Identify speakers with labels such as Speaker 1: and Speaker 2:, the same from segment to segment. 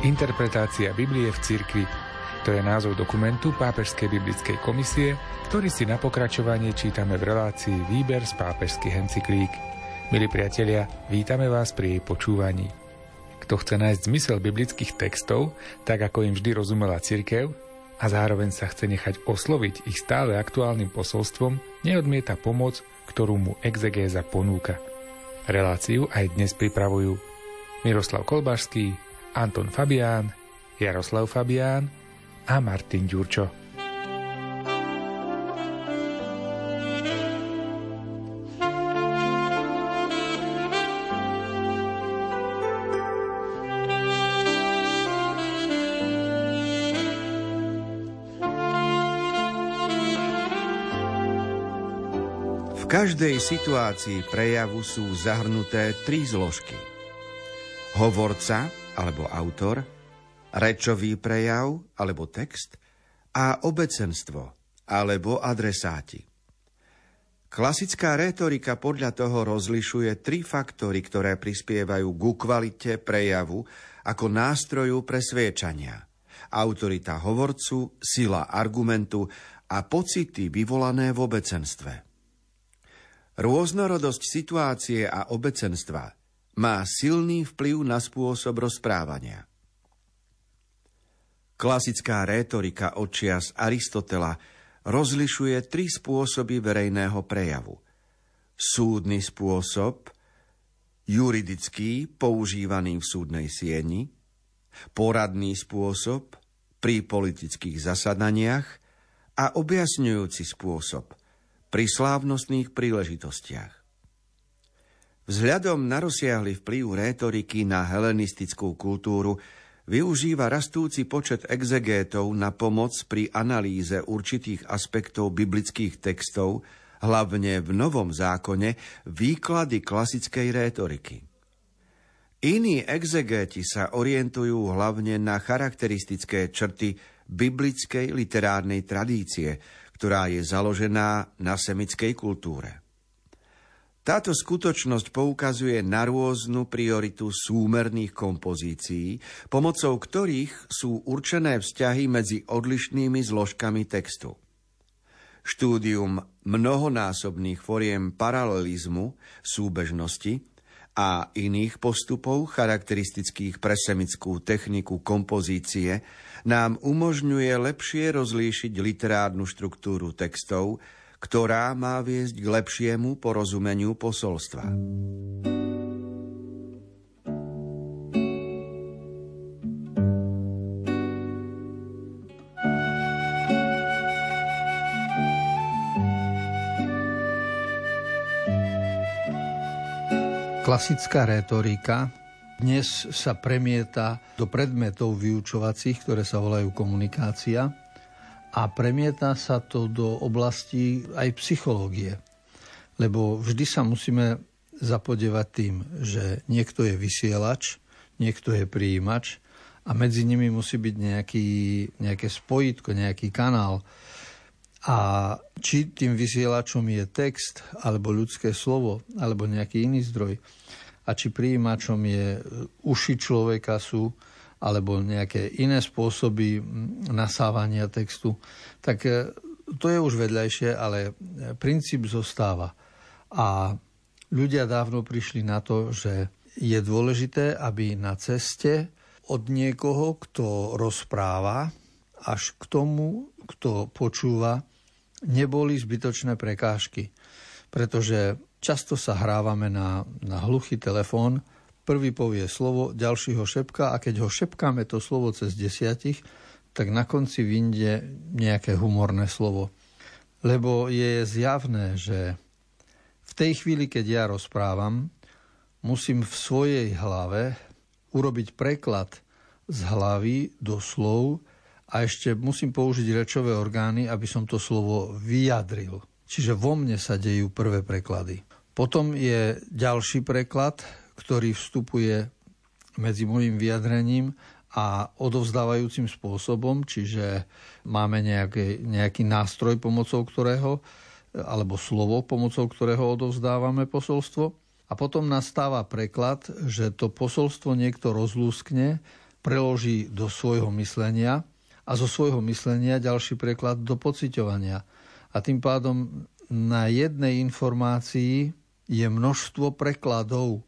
Speaker 1: Interpretácia Biblie v cirkvi. To je názov dokumentu Pápežskej biblickej komisie, ktorý si na pokračovanie čítame v relácii Výber z pápežských encyklík. Milí priatelia, vítame vás pri jej počúvaní. Kto chce nájsť zmysel biblických textov, tak ako im vždy rozumela cirkev, a zároveň sa chce nechať osloviť ich stále aktuálnym posolstvom, neodmieta pomoc, ktorú mu exegéza ponúka. Reláciu aj dnes pripravujú Miroslav Kolbašský, Anton Fabián, Jaroslav Fabián a Martin Ďurčo.
Speaker 2: Každej situácii prejavu sú zahrnuté tri zložky. Hovorca, alebo autor, rečový prejav alebo text a obecenstvo alebo adresáti. Klasická rétorika podľa toho rozlišuje tri faktory, ktoré prispievajú ku kvalite prejavu ako nástroju presviečania. Autorita hovorcu, sila argumentu a pocity vyvolané v obecenstve. Rôznorodosť situácie a obecenstva má silný vplyv na spôsob rozprávania. Klasická rétorika očias Aristotela rozlišuje tri spôsoby verejného prejavu. Súdny spôsob, juridický, používaný v súdnej sieni, poradný spôsob, pri politických zasadaniach a objasňujúci spôsob, pri slávnostných príležitostiach. Vzhľadom na rozsiahly vplyv rétoriky na helenistickú kultúru využíva rastúci počet exegétov na pomoc pri analýze určitých aspektov biblických textov, hlavne v Novom zákone, výklady klasickej rétoriky. Iní exegéti sa orientujú hlavne na charakteristické črty biblickej literárnej tradície, ktorá je založená na semickej kultúre. Táto skutočnosť poukazuje na rôznu prioritu súmerných kompozícií, pomocou ktorých sú určené vzťahy medzi odlišnými zložkami textu. Štúdium mnohonásobných foriem paralelizmu, súbežnosti a iných postupov charakteristických pre semickú techniku kompozície nám umožňuje lepšie rozlíšiť literárnu štruktúru textov, ktorá má viesť k lepšiemu porozumeniu posolstva.
Speaker 3: Klasická rétorika dnes sa premieta do predmetov vyučovacích, ktoré sa volajú komunikácia a premieta sa to do oblasti aj psychológie. Lebo vždy sa musíme zapodievať tým, že niekto je vysielač, niekto je príjimač a medzi nimi musí byť nejaký, nejaké spojitko, nejaký kanál. A či tým vysielačom je text, alebo ľudské slovo, alebo nejaký iný zdroj, a či príjimačom je uši človeka sú, alebo nejaké iné spôsoby nasávania textu, tak e, to je už vedľajšie, ale e, princíp zostáva. A ľudia dávno prišli na to, že je dôležité, aby na ceste od niekoho, kto rozpráva, až k tomu, kto počúva, neboli zbytočné prekážky. Pretože často sa hrávame na, na hluchý telefón, Prvý povie slovo, ďalší ho šepká a keď ho šepkáme to slovo cez desiatich, tak na konci vyjde nejaké humorné slovo. Lebo je zjavné, že v tej chvíli, keď ja rozprávam, musím v svojej hlave urobiť preklad z hlavy do slov a ešte musím použiť rečové orgány, aby som to slovo vyjadril. Čiže vo mne sa dejú prvé preklady. Potom je ďalší preklad, ktorý vstupuje medzi môjim vyjadrením a odovzdávajúcim spôsobom, čiže máme nejaký, nejaký nástroj, pomocou ktorého, alebo slovo, pomocou ktorého odovzdávame posolstvo. A potom nastáva preklad, že to posolstvo niekto rozlúskne preloží do svojho myslenia a zo svojho myslenia ďalší preklad do pociťovania. A tým pádom na jednej informácii je množstvo prekladov.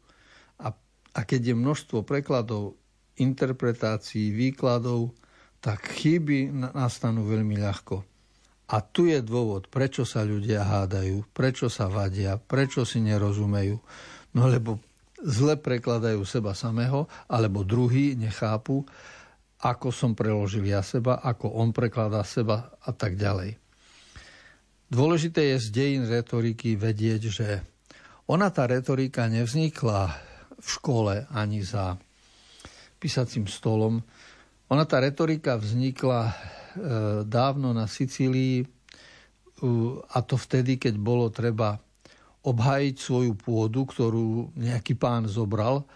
Speaker 3: A, keď je množstvo prekladov, interpretácií, výkladov, tak chyby nastanú veľmi ľahko. A tu je dôvod, prečo sa ľudia hádajú, prečo sa vadia, prečo si nerozumejú. No lebo zle prekladajú seba samého, alebo druhý nechápu, ako som preložil ja seba, ako on prekladá seba a tak ďalej. Dôležité je z dejín retoriky vedieť, že ona tá retorika nevznikla v škole ani za písacím stolom. Ona tá retorika vznikla E, dávno na Sicílii a to vtedy, keď bolo treba obhájiť svoju pôdu, ktorú nejaký pán zobral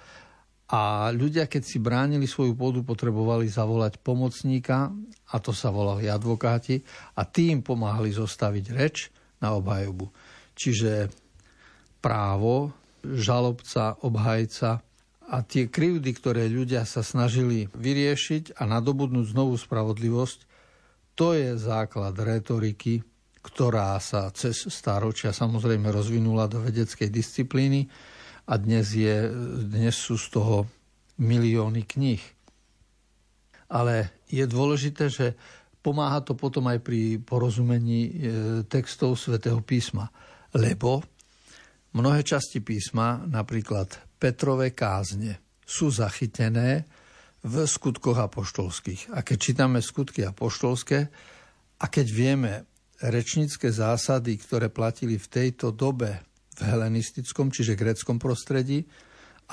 Speaker 3: a ľudia, keď si bránili svoju pôdu, potrebovali zavolať pomocníka a to sa volali advokáti a tým pomáhali zostaviť reč na obhajobu. Čiže právo, žalobca, obhajca a tie krivdy, ktoré ľudia sa snažili vyriešiť a nadobudnúť znovu spravodlivosť, to je základ retoriky, ktorá sa cez stáročia samozrejme rozvinula do vedeckej disciplíny a dnes, je, dnes sú z toho milióny kníh. Ale je dôležité, že pomáha to potom aj pri porozumení e, textov svätého písma, lebo mnohé časti písma, napríklad Petrové kázne, sú zachytené v skutkoch apoštolských. A keď čítame skutky apoštolské a keď vieme rečnícke zásady, ktoré platili v tejto dobe v helenistickom, čiže greckom prostredí,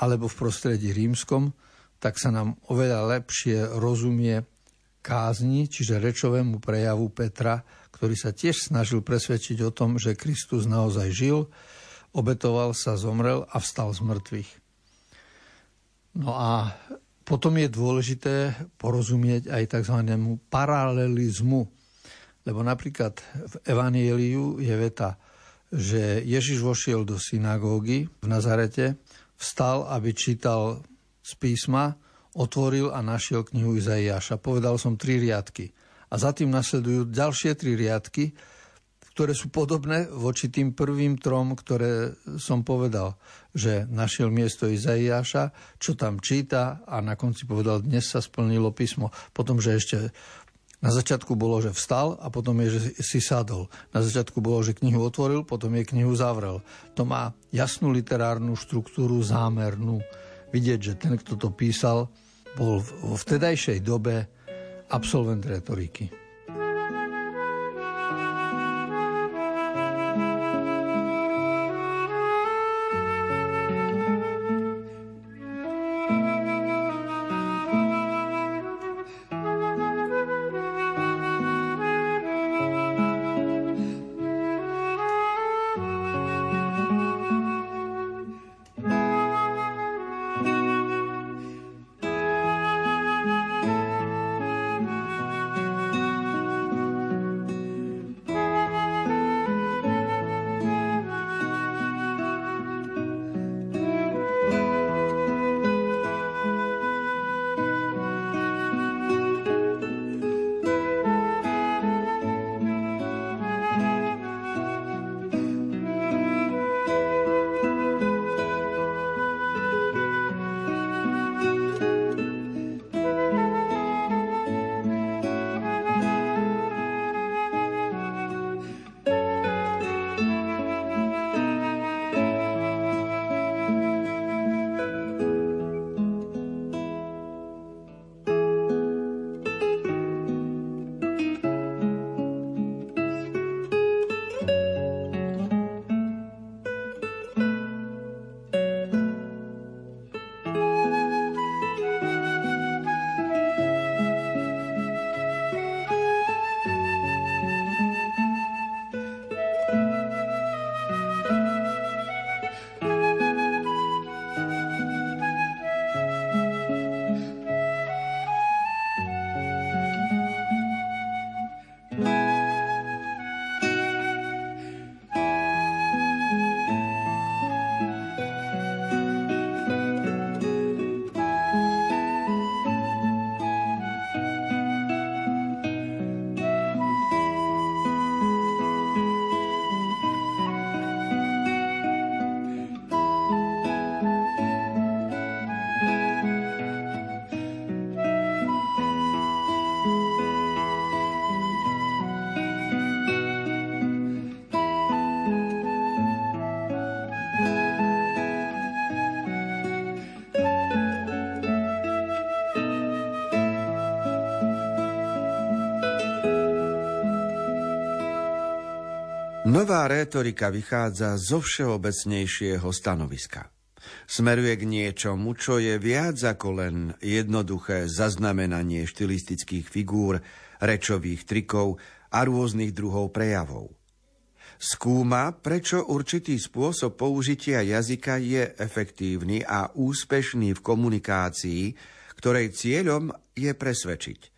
Speaker 3: alebo v prostredí rímskom, tak sa nám oveľa lepšie rozumie kázni, čiže rečovému prejavu Petra, ktorý sa tiež snažil presvedčiť o tom, že Kristus naozaj žil, obetoval sa, zomrel a vstal z mŕtvych. No a potom je dôležité porozumieť aj tzv. paralelizmu. Lebo napríklad v Evanieliu je veta, že Ježiš vošiel do synagógy v Nazarete, vstal, aby čítal z písma, otvoril a našiel knihu Izaiáša. Povedal som tri riadky. A za tým nasledujú ďalšie tri riadky, ktoré sú podobné voči tým prvým trom, ktoré som povedal, že našiel miesto Izaiáša, čo tam číta a na konci povedal, dnes sa splnilo písmo. Potom, že ešte na začiatku bolo, že vstal a potom je, že si sadol. Na začiatku bolo, že knihu otvoril, potom je knihu zavrel. To má jasnú literárnu štruktúru, zámernú. Vidieť, že ten, kto to písal, bol v vtedajšej dobe absolvent retoriky.
Speaker 2: Nová rétorika vychádza zo všeobecnejšieho stanoviska. Smeruje k niečomu, čo je viac ako len jednoduché zaznamenanie štilistických figúr, rečových trikov a rôznych druhov prejavov. Skúma, prečo určitý spôsob použitia jazyka je efektívny a úspešný v komunikácii, ktorej cieľom je presvedčiť.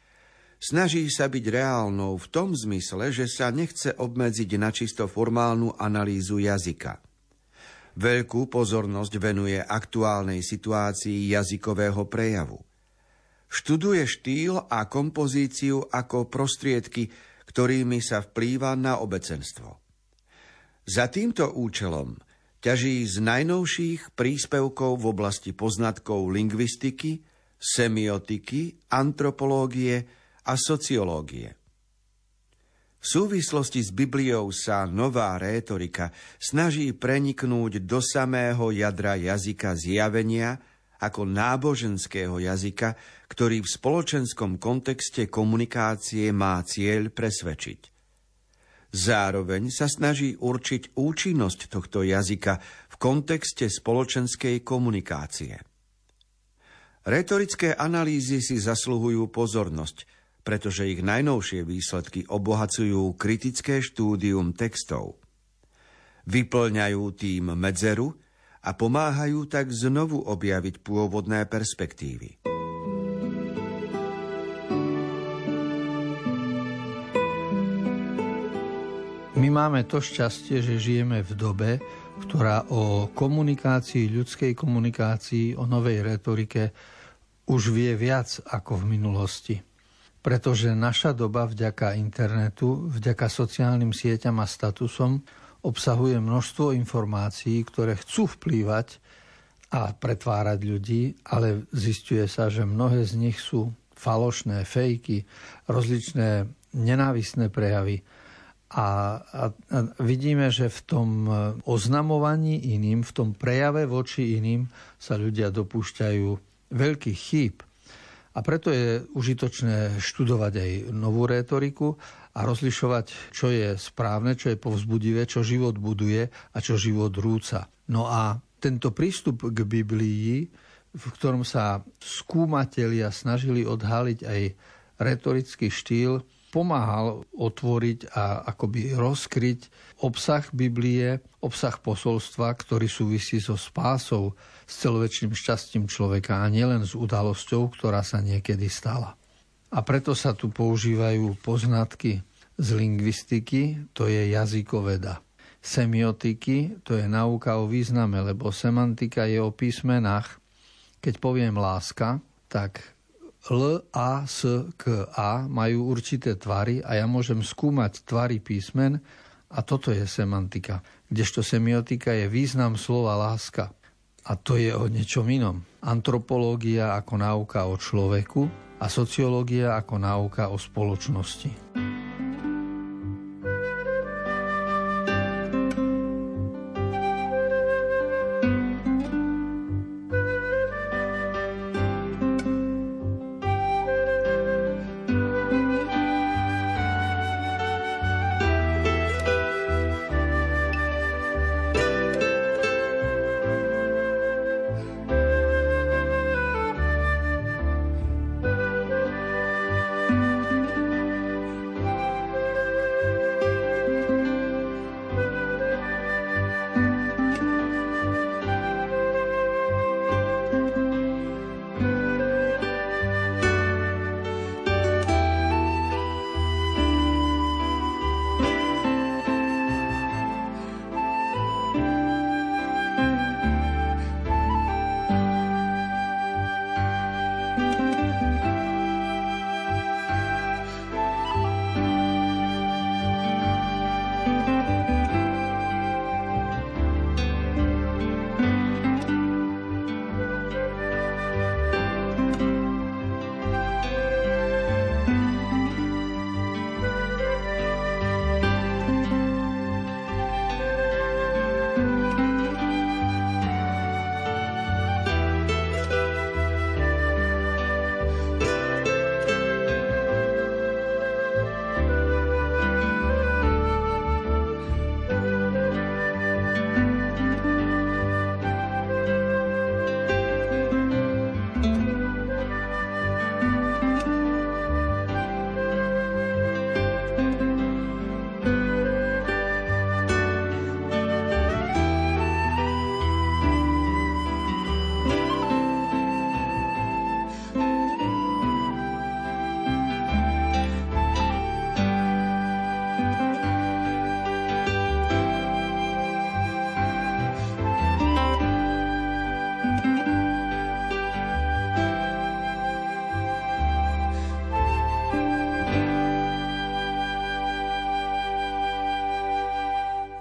Speaker 2: Snaží sa byť reálnou v tom zmysle, že sa nechce obmedziť na čisto formálnu analýzu jazyka. Veľkú pozornosť venuje aktuálnej situácii jazykového prejavu. Študuje štýl a kompozíciu ako prostriedky, ktorými sa vplýva na obecenstvo. Za týmto účelom ťaží z najnovších príspevkov v oblasti poznatkov lingvistiky, semiotiky, antropológie, a sociológie. V súvislosti s Bibliou sa nová rétorika snaží preniknúť do samého jadra jazyka zjavenia ako náboženského jazyka, ktorý v spoločenskom kontexte komunikácie má cieľ presvedčiť. Zároveň sa snaží určiť účinnosť tohto jazyka v kontexte spoločenskej komunikácie. Retorické analýzy si zasluhujú pozornosť – pretože ich najnovšie výsledky obohacujú kritické štúdium textov. Vyplňajú tým medzeru a pomáhajú tak znovu objaviť pôvodné perspektívy.
Speaker 3: My máme to šťastie, že žijeme v dobe, ktorá o komunikácii, ľudskej komunikácii, o novej retorike už vie viac ako v minulosti pretože naša doba vďaka internetu, vďaka sociálnym sieťam a statusom obsahuje množstvo informácií, ktoré chcú vplývať a pretvárať ľudí, ale zistuje sa, že mnohé z nich sú falošné, fejky, rozličné nenávisné prejavy. A, a, a vidíme, že v tom oznamovaní iným, v tom prejave voči iným sa ľudia dopúšťajú veľkých chýb. A preto je užitočné študovať aj novú rétoriku a rozlišovať, čo je správne, čo je povzbudivé, čo život buduje a čo život rúca. No a tento prístup k Biblii, v ktorom sa skúmatelia snažili odhaliť aj retorický štýl, pomáhal otvoriť a akoby rozkryť obsah Biblie, obsah posolstva, ktorý súvisí so spásou, s celoväčšným šťastím človeka a nielen s udalosťou, ktorá sa niekedy stala. A preto sa tu používajú poznatky z lingvistiky, to je jazykoveda. Semiotiky, to je nauka o význame, lebo semantika je o písmenách. Keď poviem láska, tak L, A, S, K, A majú určité tvary a ja môžem skúmať tvary písmen a toto je semantika. Kdežto semiotika je význam slova láska. A to je o niečom inom. Antropológia ako náuka o človeku a sociológia ako náuka o spoločnosti.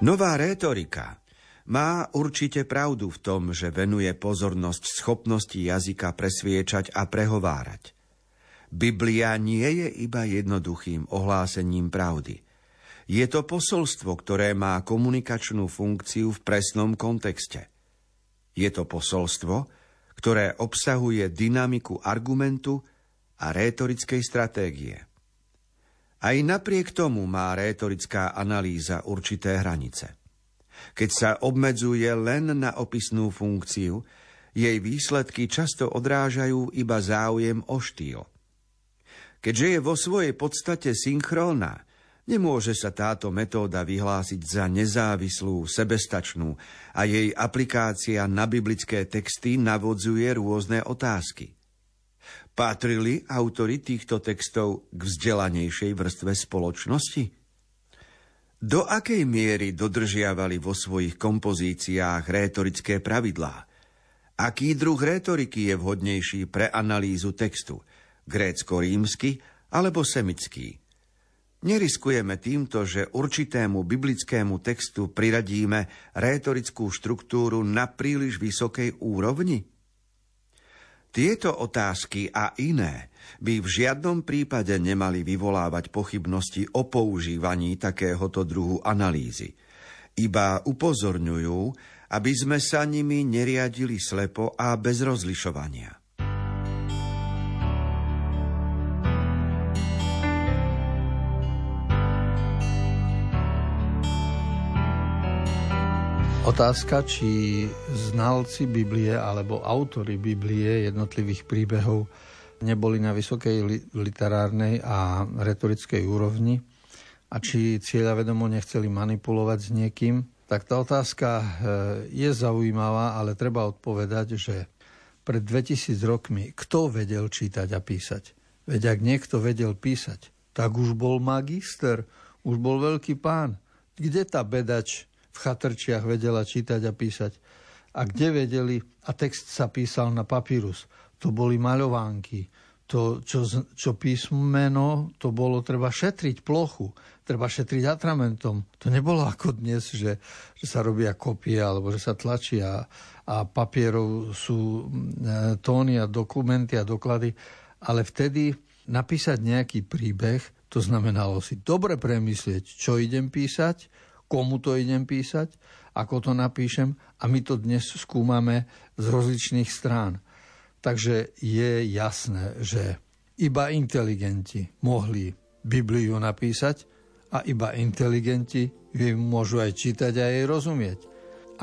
Speaker 2: Nová rétorika má určite pravdu v tom, že venuje pozornosť schopnosti jazyka presviečať a prehovárať. Biblia nie je iba jednoduchým ohlásením pravdy. Je to posolstvo, ktoré má komunikačnú funkciu v presnom kontexte. Je to posolstvo, ktoré obsahuje dynamiku argumentu a rétorickej stratégie. Aj napriek tomu má rétorická analýza určité hranice. Keď sa obmedzuje len na opisnú funkciu, jej výsledky často odrážajú iba záujem o štýl. Keďže je vo svojej podstate synchrónna, nemôže sa táto metóda vyhlásiť za nezávislú, sebestačnú a jej aplikácia na biblické texty navodzuje rôzne otázky. Patrili autory týchto textov k vzdelanejšej vrstve spoločnosti? Do akej miery dodržiavali vo svojich kompozíciách rétorické pravidlá? Aký druh rétoriky je vhodnejší pre analýzu textu? Grécko-rímsky alebo semický? Neriskujeme týmto, že určitému biblickému textu priradíme rétorickú štruktúru na príliš vysokej úrovni? Tieto otázky a iné by v žiadnom prípade nemali vyvolávať pochybnosti o používaní takéhoto druhu analýzy. Iba upozorňujú, aby sme sa nimi neriadili slepo a bez rozlišovania.
Speaker 3: Otázka, či znalci Biblie alebo autory Biblie jednotlivých príbehov neboli na vysokej literárnej a retorickej úrovni a či cieľavedomo nechceli manipulovať s niekým, tak tá otázka e, je zaujímavá, ale treba odpovedať, že pred 2000 rokmi kto vedel čítať a písať? Veď ak niekto vedel písať, tak už bol magister, už bol veľký pán. Kde tá bedač v chatrčiach vedela čítať a písať? A kde vedeli, a text sa písal na papírus, to boli maľovánky. To, čo, čo písmeno, to bolo treba šetriť plochu, treba šetriť atramentom. To nebolo ako dnes, že, že sa robia kopie alebo že sa tlačia a papierov sú e, tóny a dokumenty a doklady. Ale vtedy napísať nejaký príbeh, to znamenalo si dobre premyslieť, čo idem písať, komu to idem písať, ako to napíšem a my to dnes skúmame z rozličných strán. Takže je jasné, že iba inteligenti mohli Bibliu napísať a iba inteligenti ju môžu aj čítať a jej rozumieť.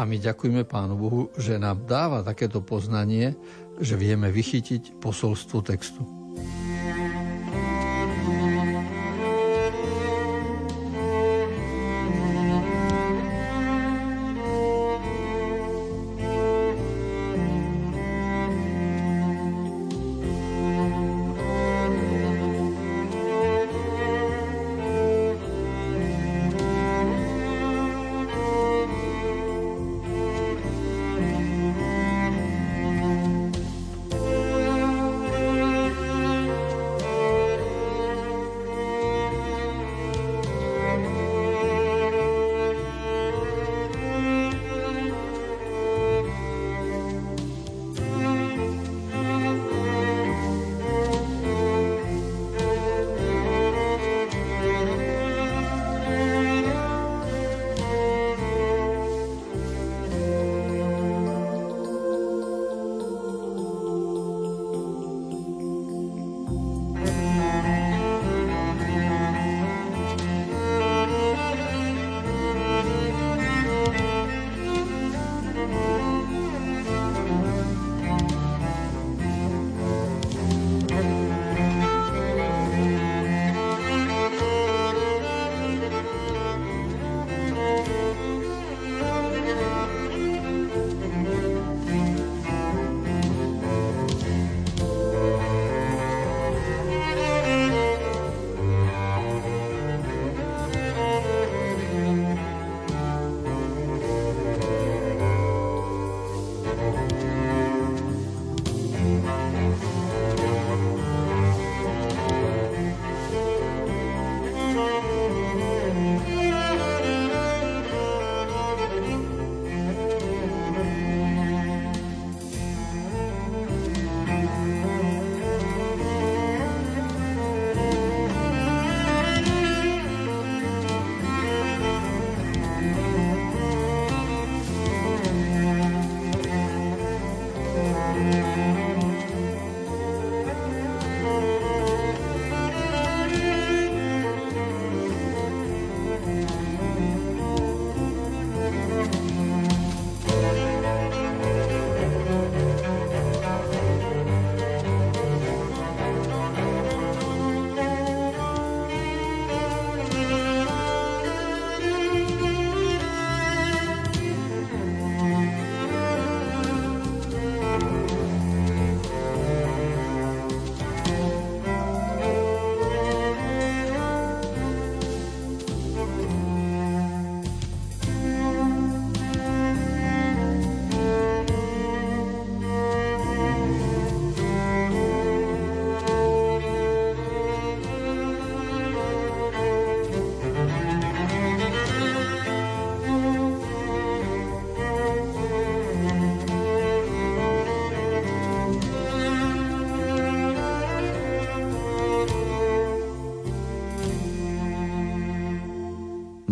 Speaker 3: A my ďakujeme Pánu Bohu, že nám dáva takéto poznanie, že vieme vychytiť posolstvo textu.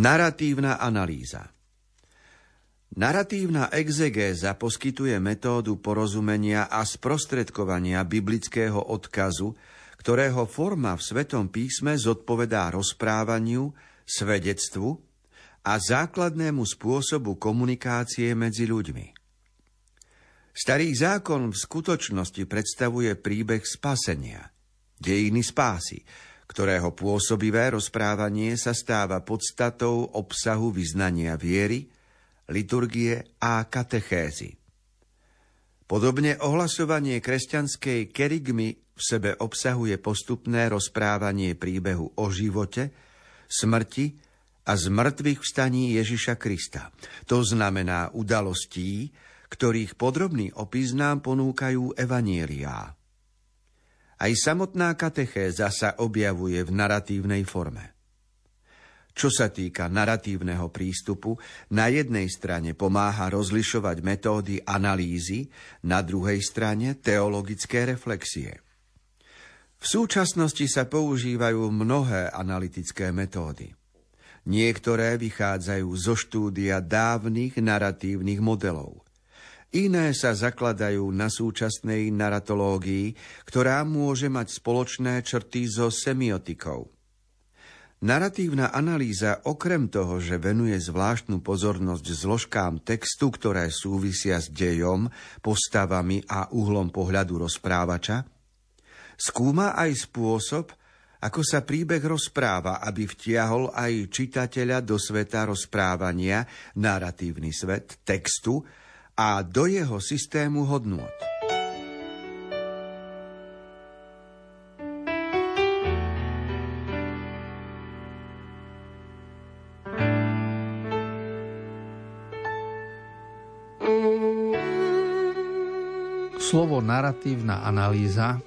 Speaker 2: Naratívna analýza Naratívna exegéza poskytuje metódu porozumenia a sprostredkovania biblického odkazu, ktorého forma v Svetom písme zodpovedá rozprávaniu, svedectvu a základnému spôsobu komunikácie medzi ľuďmi. Starý zákon v skutočnosti predstavuje príbeh spasenia, dejiny spásy, ktorého pôsobivé rozprávanie sa stáva podstatou obsahu vyznania viery, liturgie a katechézy. Podobne ohlasovanie kresťanskej kerygmy v sebe obsahuje postupné rozprávanie príbehu o živote, smrti a zmrtvých vstaní Ježiša Krista. To znamená udalostí, ktorých podrobný opis nám ponúkajú evanieliá. Aj samotná katechéza sa objavuje v naratívnej forme. Čo sa týka naratívneho prístupu, na jednej strane pomáha rozlišovať metódy analýzy, na druhej strane teologické reflexie. V súčasnosti sa používajú mnohé analytické metódy. Niektoré vychádzajú zo štúdia dávnych naratívnych modelov – Iné sa zakladajú na súčasnej naratológii, ktorá môže mať spoločné črty so semiotikou. Naratívna analýza okrem toho, že venuje zvláštnu pozornosť zložkám textu, ktoré súvisia s dejom, postavami a uhlom pohľadu rozprávača, skúma aj spôsob, ako sa príbeh rozpráva, aby vtiahol aj čitateľa do sveta rozprávania, naratívny svet, textu, a do jeho systému hodnôt.
Speaker 3: Slovo naratívna analýza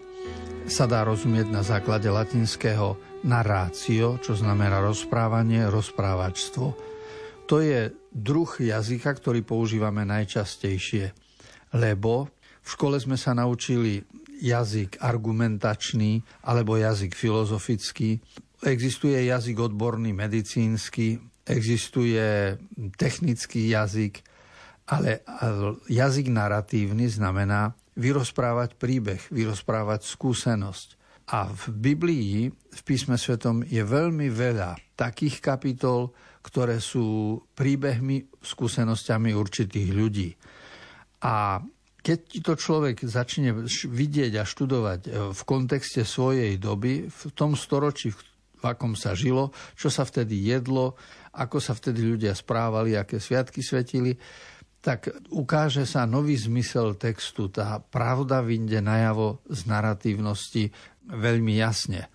Speaker 3: sa dá rozumieť na základe latinského narrácio, čo znamená rozprávanie, rozprávačstvo. To je druh jazyka, ktorý používame najčastejšie. Lebo v škole sme sa naučili jazyk argumentačný alebo jazyk filozofický. Existuje jazyk odborný medicínsky, existuje technický jazyk, ale jazyk naratívny znamená vyrozprávať príbeh, vyrozprávať skúsenosť. A v Biblii, v písme svetom je veľmi veľa takých kapitol, ktoré sú príbehmi, skúsenosťami určitých ľudí. A keď to človek začne vidieť a študovať e, v kontexte svojej doby, v tom storočí, v akom sa žilo, čo sa vtedy jedlo, ako sa vtedy ľudia správali, aké sviatky svetili, tak ukáže sa nový zmysel textu. Tá pravda vyjde najavo z naratívnosti veľmi jasne.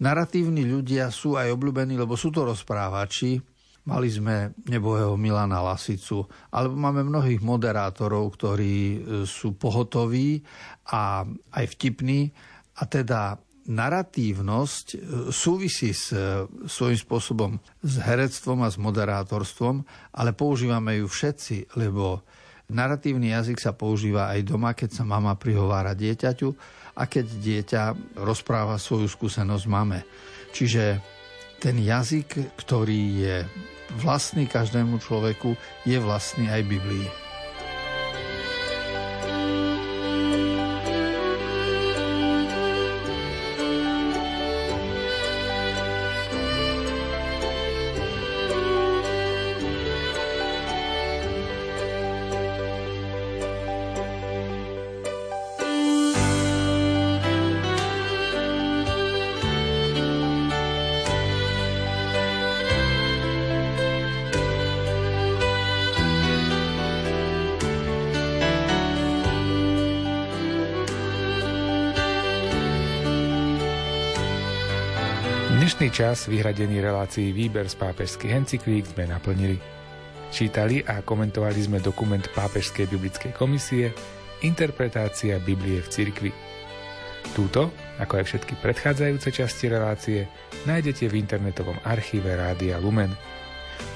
Speaker 3: Naratívni ľudia sú aj obľúbení, lebo sú to rozprávači. Mali sme nebohého Milana Lasicu, alebo máme mnohých moderátorov, ktorí e, sú pohotoví a aj vtipní. A teda naratívnosť e, súvisí s e, svojím spôsobom s herectvom a s moderátorstvom, ale používame ju všetci, lebo naratívny jazyk sa používa aj doma, keď sa mama prihovára dieťaťu, a keď dieťa rozpráva svoju skúsenosť máme. Čiže ten jazyk, ktorý je vlastný každému človeku, je vlastný aj Biblii.
Speaker 1: Dnešný čas vyhradený relácií Výber z pápežských encyklík sme naplnili. Čítali a komentovali sme dokument Pápežskej biblickej komisie Interpretácia Biblie v cirkvi. Túto, ako aj všetky predchádzajúce časti relácie, nájdete v internetovom archíve Rádia Lumen.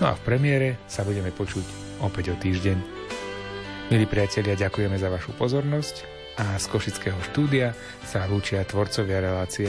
Speaker 1: No a v premiére sa budeme počuť opäť o týždeň. Milí priatelia, ďakujeme za vašu pozornosť a z Košického štúdia sa lúčia tvorcovia relácie